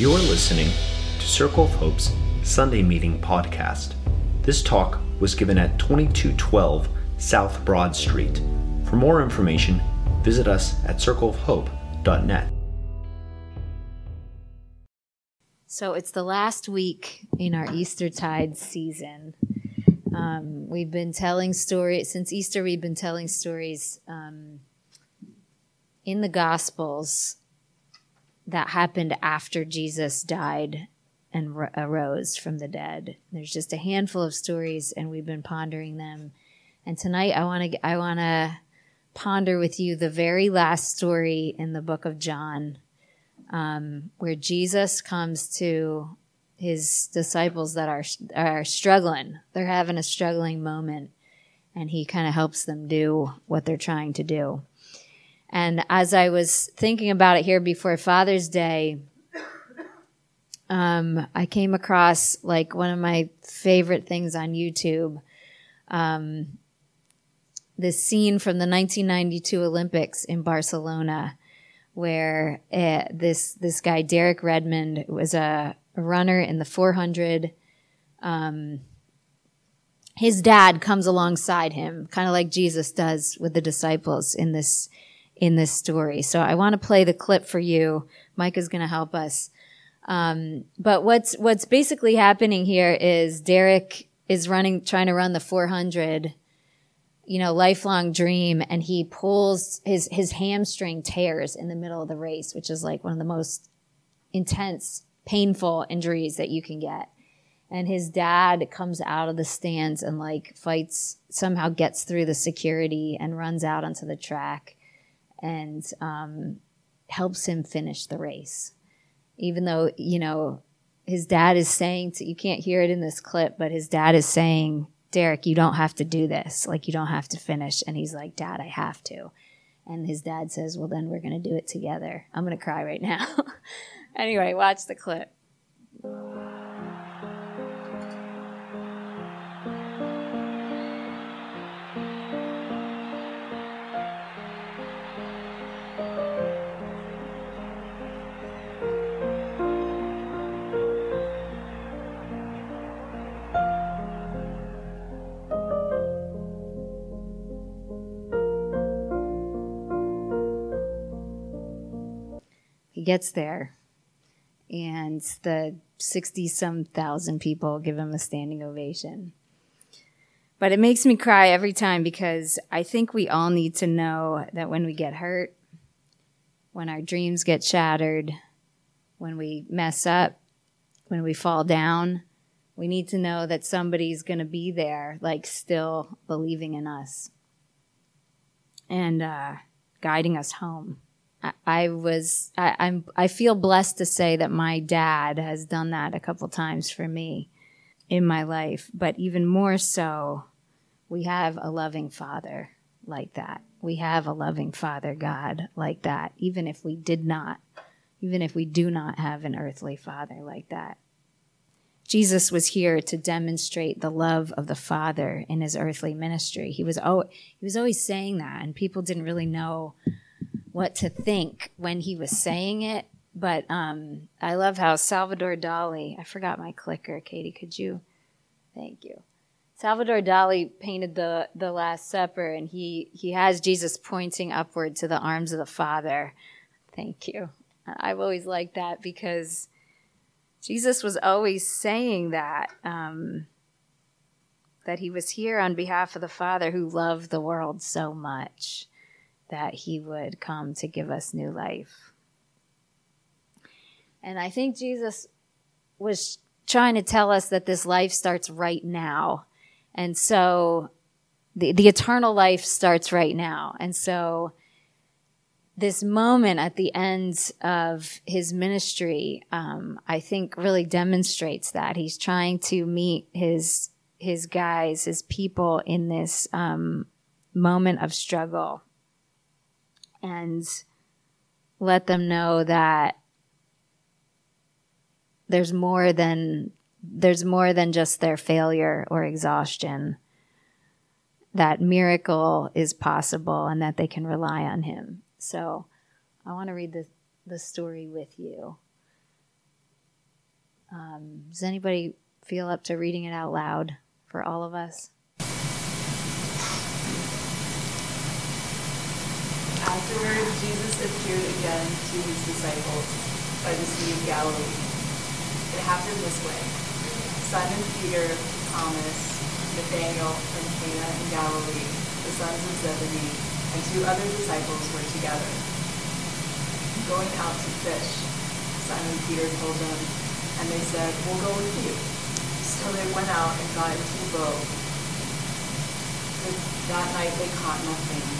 You're listening to Circle of Hope's Sunday Meeting podcast. This talk was given at 2212 South Broad Street. For more information, visit us at circleofhope.net. So it's the last week in our Eastertide season. Um, we've been telling stories since Easter. We've been telling stories um, in the Gospels that happened after Jesus died and ro- arose from the dead. There's just a handful of stories, and we've been pondering them. And tonight, I want to I want to ponder with you the very last story in the book of John, um, where Jesus comes to his disciples that are are struggling. They're having a struggling moment, and he kind of helps them do what they're trying to do. And as I was thinking about it here before Father's Day, um, I came across like one of my favorite things on YouTube. Um, this scene from the 1992 Olympics in Barcelona, where uh, this this guy Derek Redmond was a, a runner in the 400. Um, his dad comes alongside him, kind of like Jesus does with the disciples in this in this story. So I want to play the clip for you. Mike is going to help us. Um, but what's what's basically happening here is Derek is running, trying to run the 400, you know, lifelong dream, and he pulls his his hamstring tears in the middle of the race, which is like one of the most intense, painful injuries that you can get. And his dad comes out of the stands and like fights, somehow gets through the security and runs out onto the track and um, helps him finish the race. Even though, you know, his dad is saying to, you can't hear it in this clip, but his dad is saying, Derek, you don't have to do this. Like, you don't have to finish. And he's like, Dad, I have to. And his dad says, Well, then we're going to do it together. I'm going to cry right now. anyway, watch the clip. He gets there, and the 60 some thousand people give him a standing ovation. But it makes me cry every time because I think we all need to know that when we get hurt, when our dreams get shattered, when we mess up, when we fall down, we need to know that somebody's going to be there, like still believing in us and uh, guiding us home. I, was I, I'm I feel blessed to say that my dad has done that a couple times for me in my life, but even more so, we have a loving father like that. We have a loving father God like that, even if we did not, even if we do not have an earthly father like that. Jesus was here to demonstrate the love of the Father in his earthly ministry. He was oh, he was always saying that, and people didn't really know what to think when he was saying it. But um, I love how Salvador Dali, I forgot my clicker, Katie, could you? Thank you. Salvador Dali painted the, the Last Supper, and he, he has Jesus pointing upward to the arms of the Father. Thank you. I've always liked that because Jesus was always saying that, um, that he was here on behalf of the Father who loved the world so much that he would come to give us new life. And I think Jesus was trying to tell us that this life starts right now. And so the, the eternal life starts right now. And so this moment at the end of his ministry, um, I think really demonstrates that he's trying to meet his his guys, his people in this um, moment of struggle and let them know that there's more than there's more than just their failure or exhaustion. That miracle is possible and that they can rely on him. So i want to read the, the story with you. Um, does anybody feel up to reading it out loud for all of us? Afterward, Jesus appeared again to his disciples by the Sea of Galilee. It happened this way. Simon Peter, Thomas, Nathanael from Cana in Galilee, the sons of Zebedee, and two other disciples were together. Going out to fish, Simon Peter told them, and they said, We'll go with you. So they went out and got into the boat. But that night they caught nothing.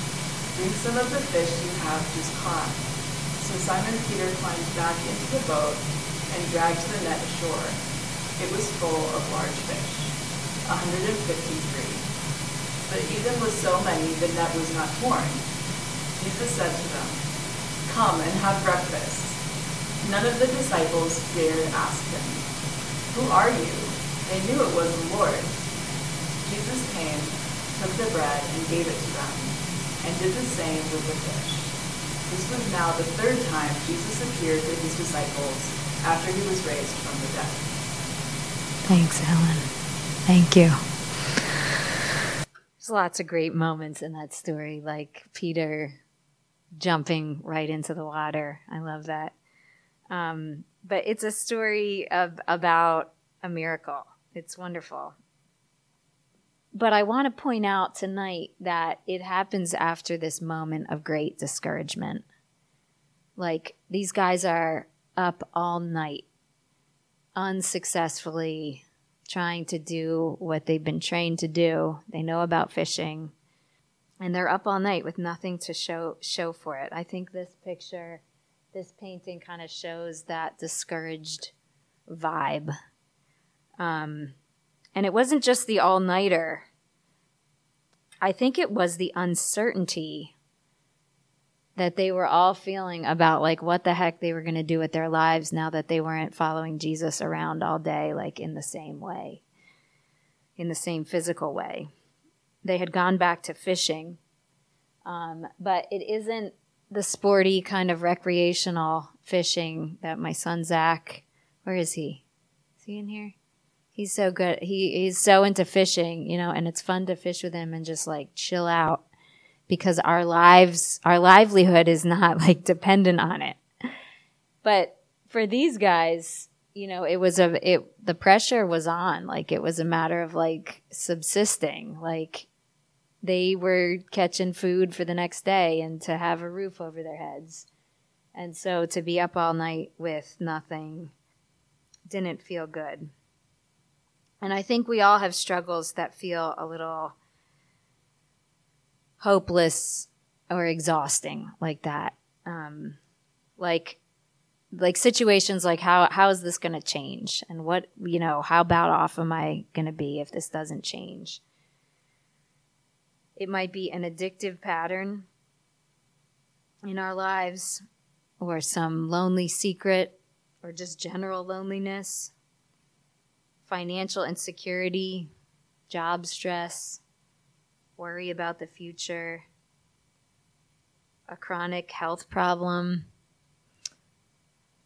Bring some of the fish you have just caught. So Simon Peter climbed back into the boat and dragged the net ashore. It was full of large fish, 153. But even with so many, the net was not torn. Jesus said to them, Come and have breakfast. None of the disciples dared ask him, Who are you? They knew it was the Lord. Jesus came, took the bread, and gave it to them and did the same with the fish. This was now the third time Jesus appeared to his disciples after he was raised from the dead. Thanks, Ellen. Thank you. There's lots of great moments in that story, like Peter jumping right into the water. I love that. Um, but it's a story of about a miracle. It's wonderful. But I want to point out tonight that it happens after this moment of great discouragement. Like these guys are up all night, unsuccessfully trying to do what they've been trained to do. They know about fishing, and they're up all night with nothing to show show for it. I think this picture, this painting, kind of shows that discouraged vibe. Um, and it wasn't just the all nighter. I think it was the uncertainty that they were all feeling about like what the heck they were going to do with their lives now that they weren't following Jesus around all day, like in the same way, in the same physical way. They had gone back to fishing, um, but it isn't the sporty kind of recreational fishing that my son Zach, where is he? Is he in here? He's so good. He he's so into fishing, you know, and it's fun to fish with him and just like chill out because our lives, our livelihood is not like dependent on it. But for these guys, you know, it was a it the pressure was on. Like it was a matter of like subsisting. Like they were catching food for the next day and to have a roof over their heads. And so to be up all night with nothing didn't feel good. And I think we all have struggles that feel a little hopeless or exhausting like that. Um, like, like situations like how how is this going to change? And what you know how bad off am i going to be if this doesn't change? It might be an addictive pattern in our lives or some lonely secret or just general loneliness financial insecurity, job stress, worry about the future, a chronic health problem,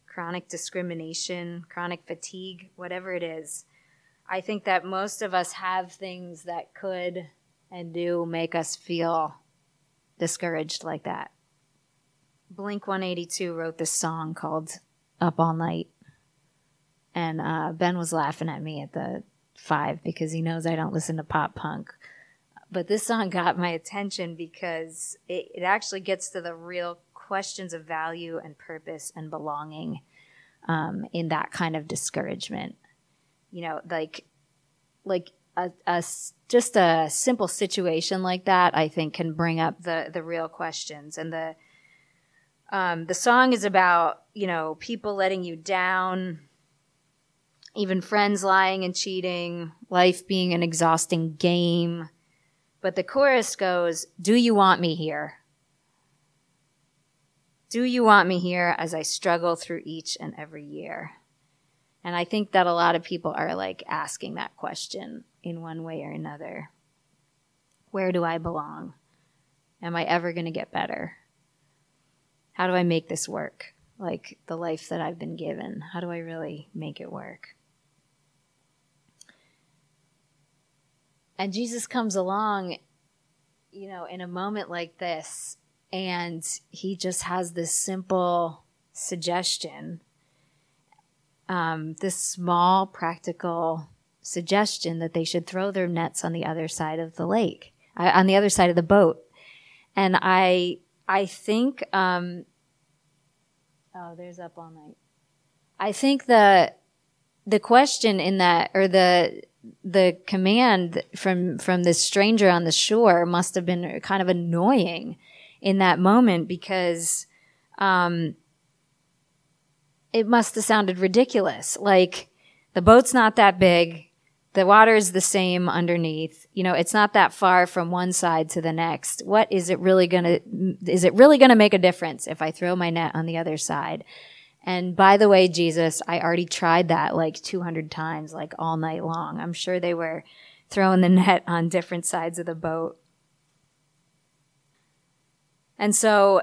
chronic discrimination, chronic fatigue, whatever it is. I think that most of us have things that could and do make us feel discouraged like that. Blink 182 wrote this song called Up All Night. And uh, Ben was laughing at me at the five because he knows I don't listen to pop punk. But this song got my attention because it, it actually gets to the real questions of value and purpose and belonging um, in that kind of discouragement. You know, like like a, a just a simple situation like that, I think, can bring up the the real questions. And the um, the song is about you know people letting you down, even friends lying and cheating, life being an exhausting game. But the chorus goes, "Do you want me here?" Do you want me here as I struggle through each and every year? And I think that a lot of people are like asking that question in one way or another. Where do I belong? Am I ever going to get better? How do I make this work? Like the life that I've been given, how do I really make it work? And Jesus comes along, you know, in a moment like this, and he just has this simple suggestion um, this small practical suggestion that they should throw their nets on the other side of the lake, uh, on the other side of the boat. And I, I think, um, oh, there's up all night. I think the, the question in that, or the, the command from, from this stranger on the shore must have been kind of annoying in that moment because, um, it must have sounded ridiculous. Like the boat's not that big. The water is the same underneath. You know, it's not that far from one side to the next. What is it really gonna, is it really gonna make a difference if I throw my net on the other side? And by the way, Jesus, I already tried that like 200 times, like all night long. I'm sure they were throwing the net on different sides of the boat. And so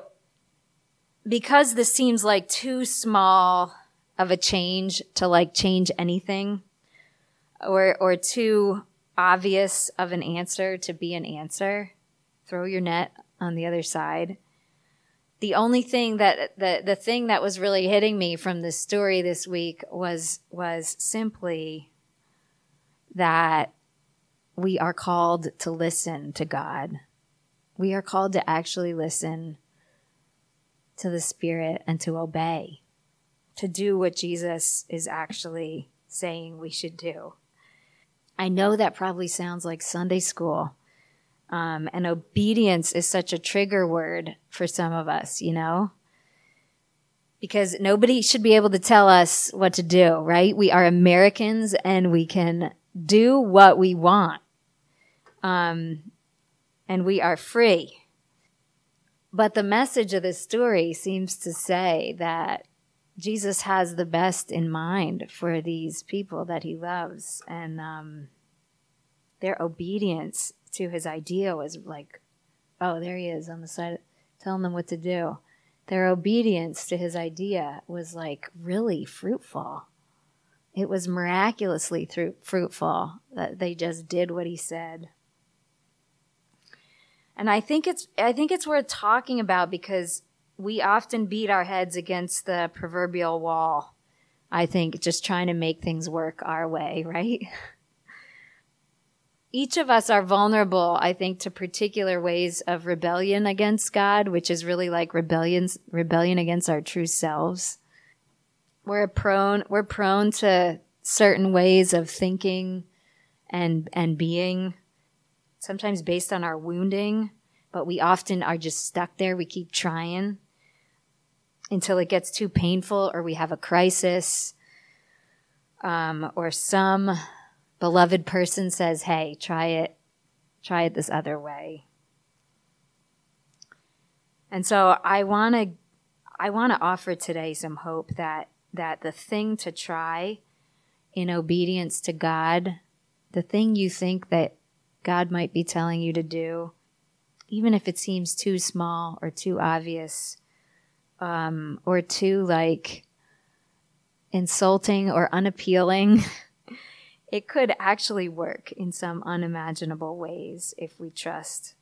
because this seems like too small of a change to like change anything or or too obvious of an answer to be an answer throw your net on the other side the only thing that the the thing that was really hitting me from this story this week was was simply that we are called to listen to God. We are called to actually listen to the Spirit and to obey, to do what Jesus is actually saying we should do. I know that probably sounds like Sunday school. Um, and obedience is such a trigger word for some of us, you know? Because nobody should be able to tell us what to do, right? We are Americans and we can do what we want. Um, and we are free. But the message of this story seems to say that Jesus has the best in mind for these people that he loves. And um, their obedience to his idea was like, oh, there he is on the side, telling them what to do. Their obedience to his idea was like really fruitful. It was miraculously fruitful that they just did what he said. And I think it's I think it's worth talking about because we often beat our heads against the proverbial wall. I think just trying to make things work our way, right? Each of us are vulnerable, I think, to particular ways of rebellion against God, which is really like rebellion rebellion against our true selves. We're prone we're prone to certain ways of thinking and and being sometimes based on our wounding, but we often are just stuck there. We keep trying until it gets too painful or we have a crisis um, or some beloved person says, hey, try it, try it this other way. And so I want to I want to offer today some hope that that the thing to try in obedience to God, the thing you think that God might be telling you to do, even if it seems too small or too obvious, um, or too like insulting or unappealing, it could actually work in some unimaginable ways if we trust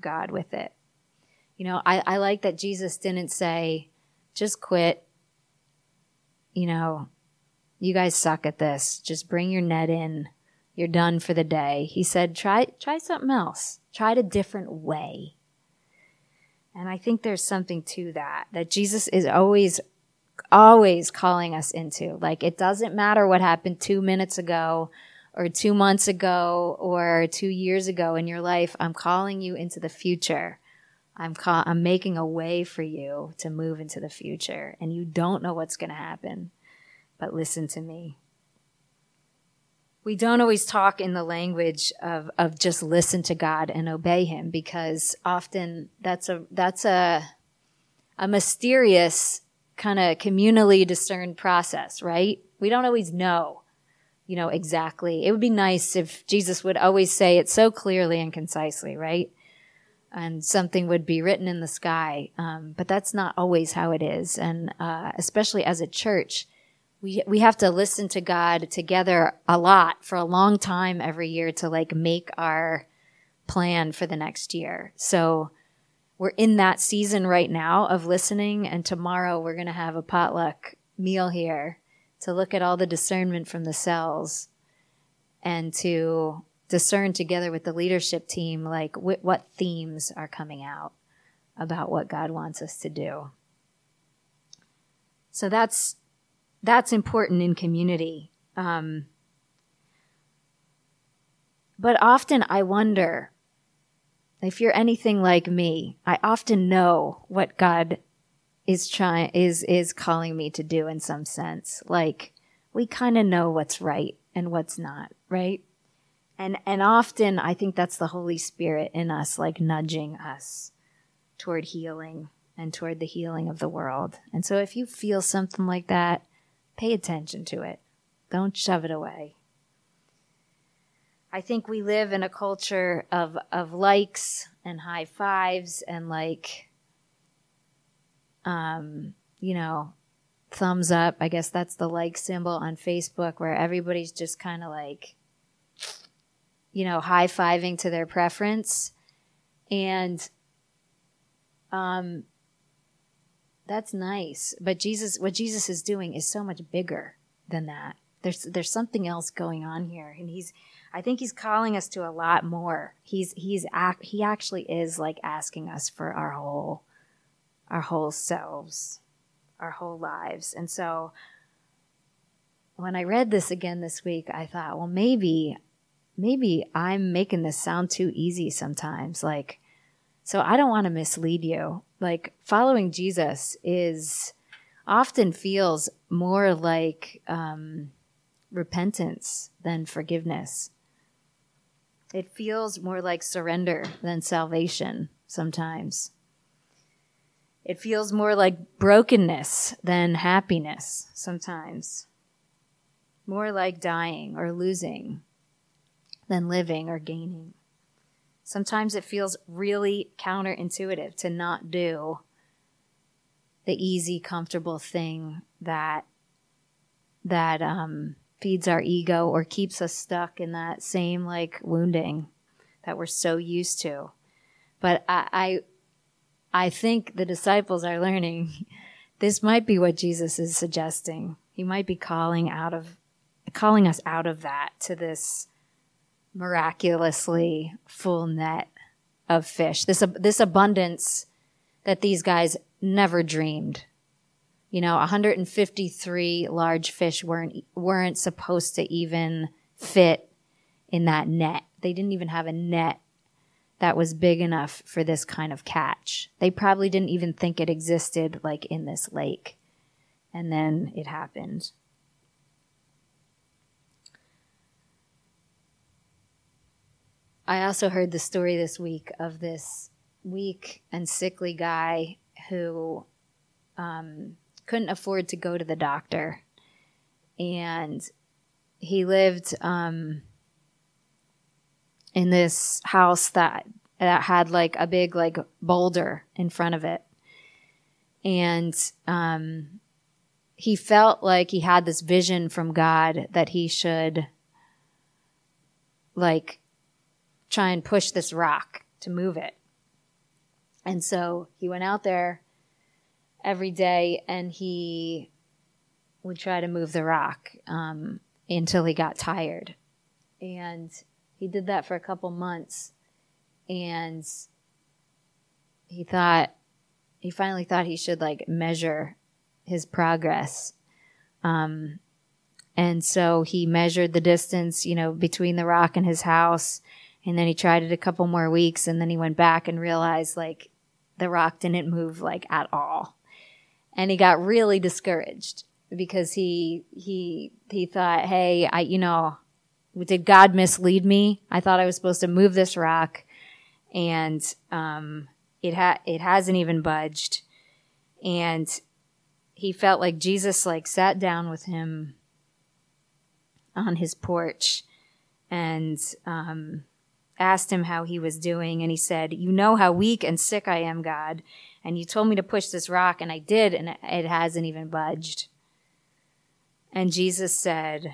God with it. You know, I, I like that Jesus didn't say, just quit, you know, You guys suck at this. Just bring your net in. You're done for the day. He said, try, try something else. Try it a different way. And I think there's something to that, that Jesus is always, always calling us into. Like, it doesn't matter what happened two minutes ago or two months ago or two years ago in your life. I'm calling you into the future. I'm call, I'm making a way for you to move into the future and you don't know what's going to happen. But listen to me we don't always talk in the language of, of just listen to God and obey him because often that's a that's a a mysterious kind of communally discerned process, right? We don't always know, you know, exactly. It would be nice if Jesus would always say it so clearly and concisely, right? And something would be written in the sky. Um, but that's not always how it is. And uh, especially as a church, we we have to listen to God together a lot for a long time every year to like make our plan for the next year. So we're in that season right now of listening and tomorrow we're going to have a potluck meal here to look at all the discernment from the cells and to discern together with the leadership team like wh- what themes are coming out about what God wants us to do. So that's that's important in community. Um, but often I wonder if you're anything like me, I often know what God is trying is is calling me to do in some sense. Like we kind of know what's right and what's not, right? And and often I think that's the Holy Spirit in us like nudging us toward healing and toward the healing of the world. And so if you feel something like that, Pay attention to it. Don't shove it away. I think we live in a culture of, of likes and high fives and like, um, you know, thumbs up. I guess that's the like symbol on Facebook where everybody's just kind of like, you know, high fiving to their preference. And, um, that's nice. But Jesus, what Jesus is doing is so much bigger than that. There's, there's something else going on here. And he's, I think he's calling us to a lot more. He's, he's, act, he actually is like asking us for our whole, our whole selves, our whole lives. And so when I read this again this week, I thought, well, maybe, maybe I'm making this sound too easy sometimes. Like, so I don't want to mislead you like following Jesus is often feels more like um, repentance than forgiveness. It feels more like surrender than salvation sometimes. It feels more like brokenness than happiness sometimes. More like dying or losing than living or gaining. Sometimes it feels really counterintuitive to not do the easy, comfortable thing that that um, feeds our ego or keeps us stuck in that same like wounding that we're so used to. But I, I, I think the disciples are learning this might be what Jesus is suggesting. He might be calling out of calling us out of that to this miraculously full net of fish. This this abundance that these guys never dreamed. You know, 153 large fish weren't weren't supposed to even fit in that net. They didn't even have a net that was big enough for this kind of catch. They probably didn't even think it existed like in this lake. And then it happened. I also heard the story this week of this weak and sickly guy who um, couldn't afford to go to the doctor. And he lived um, in this house that that had like a big like boulder in front of it. And um, he felt like he had this vision from God that he should like try and push this rock to move it. And so he went out there every day and he would try to move the rock um, until he got tired. And he did that for a couple months. And he thought, he finally thought he should like measure his progress. Um, and so he measured the distance, you know, between the rock and his house. And then he tried it a couple more weeks. And then he went back and realized like the rock didn't move like at all. And he got really discouraged because he, he, he thought, Hey, I, you know, did God mislead me? I thought I was supposed to move this rock and, um, it ha- it hasn't even budged. And he felt like Jesus like sat down with him on his porch and um, asked him how he was doing. And he said, You know how weak and sick I am, God. And you told me to push this rock, and I did, and it hasn't even budged. And Jesus said,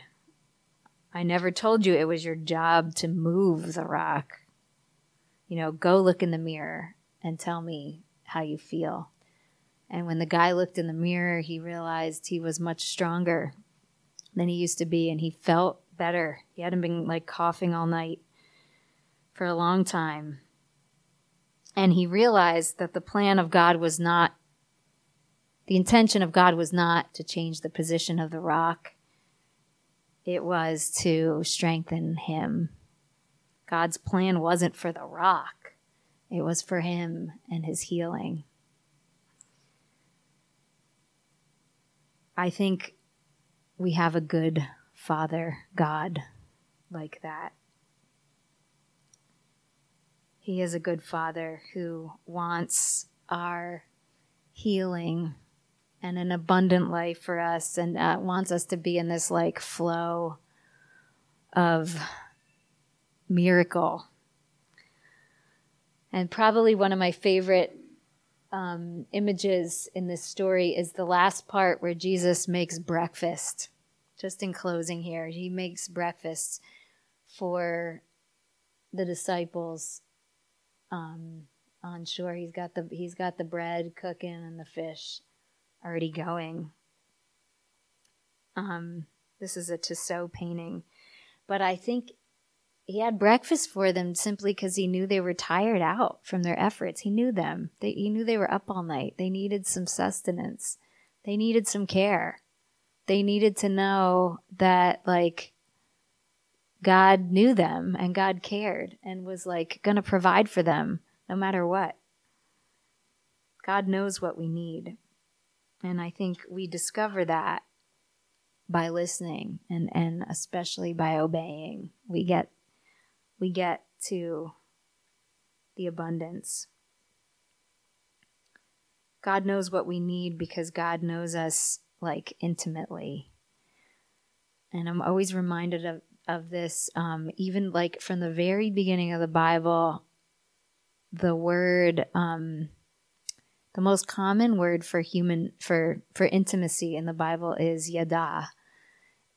I never told you it was your job to move the rock. You know, go look in the mirror and tell me how you feel. And when the guy looked in the mirror, he realized he was much stronger than he used to be and he felt better. He hadn't been like coughing all night for a long time. And he realized that the plan of God was not, the intention of God was not to change the position of the rock, it was to strengthen him. God's plan wasn't for the rock, it was for him and his healing. I think we have a good Father God like that. He is a good Father who wants our healing and an abundant life for us and uh, wants us to be in this like flow of miracle. And probably one of my favorite um, images in this story is the last part where Jesus makes breakfast. Just in closing here, he makes breakfast for the disciples um, on shore. He's got the he's got the bread cooking and the fish already going. Um, this is a Tissot painting, but I think he had breakfast for them simply because he knew they were tired out from their efforts. He knew them. They, he knew they were up all night. They needed some sustenance. They needed some care. They needed to know that, like, God knew them and God cared and was, like, going to provide for them no matter what. God knows what we need. And I think we discover that by listening and, and especially by obeying. We get we get to the abundance. God knows what we need because God knows us like intimately. And I'm always reminded of, of this, um, even like from the very beginning of the Bible, the word, um, the most common word for human, for, for intimacy in the Bible is yada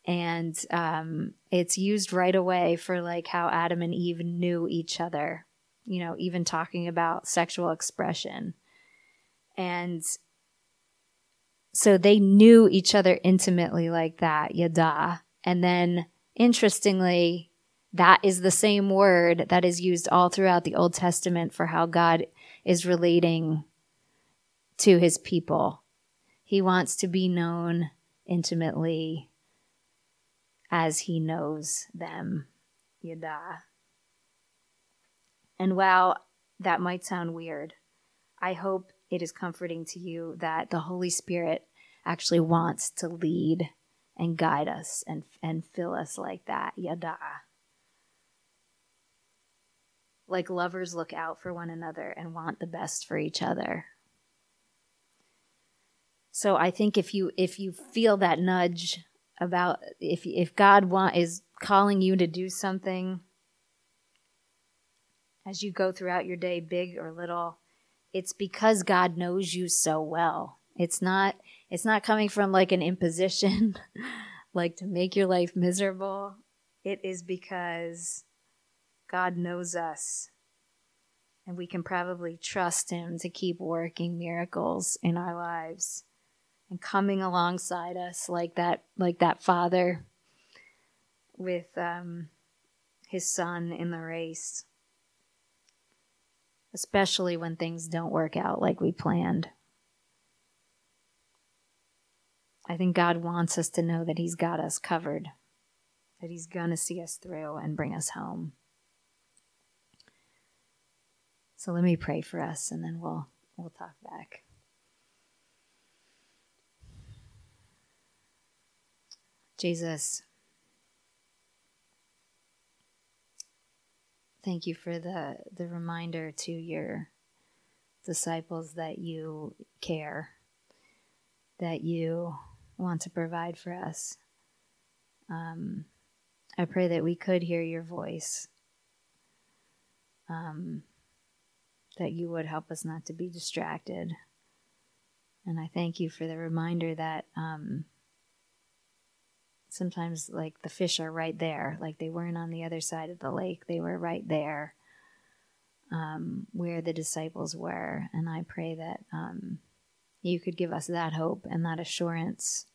and um, it's used right away for like how Adam and Eve knew each other. You know, even talking about sexual expression, and so they knew each other intimately like that, yada. And then, interestingly, that is the same word that is used all throughout the Old Testament for how God is relating to his people. He wants to be known intimately as he knows them. Yada. And while that might sound weird, I hope it is comforting to you that the Holy Spirit actually wants to lead and guide us and, and fill us like that. Yada. Like lovers look out for one another and want the best for each other. So I think if you if you feel that nudge about if if God want is calling you to do something as you go throughout your day big or little it's because God knows you so well it's not it's not coming from like an imposition like to make your life miserable. It is because God knows us and we can probably trust him to keep working miracles in our lives and coming alongside us like that like that father with um, his son in the race. Especially when things don't work out like we planned i think god wants us to know that he's got us covered that he's going to see us through and bring us home. So let me pray for us and then we'll we'll talk back. Jesus, thank you for the, the reminder to your disciples that you care, that you want to provide for us. Um, I pray that we could hear your voice, um, that you would help us not to be distracted. And I thank you for the reminder that um, sometimes like the fish are right there like they weren't on the other side of the lake they were right there um, where the disciples were and i pray that um, you could give us that hope and that assurance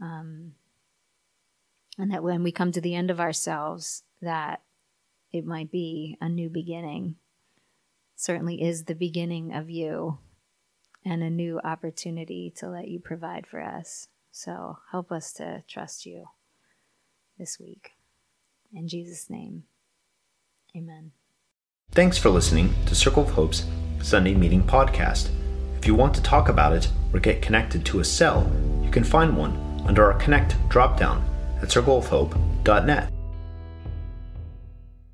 um, and that when we come to the end of ourselves that it might be a new beginning certainly is the beginning of you and a new opportunity to let you provide for us so help us to trust you this week. In Jesus' name, amen. Thanks for listening to Circle of Hope's Sunday Meeting Podcast. If you want to talk about it or get connected to a cell, you can find one under our Connect dropdown at circleofhope.net.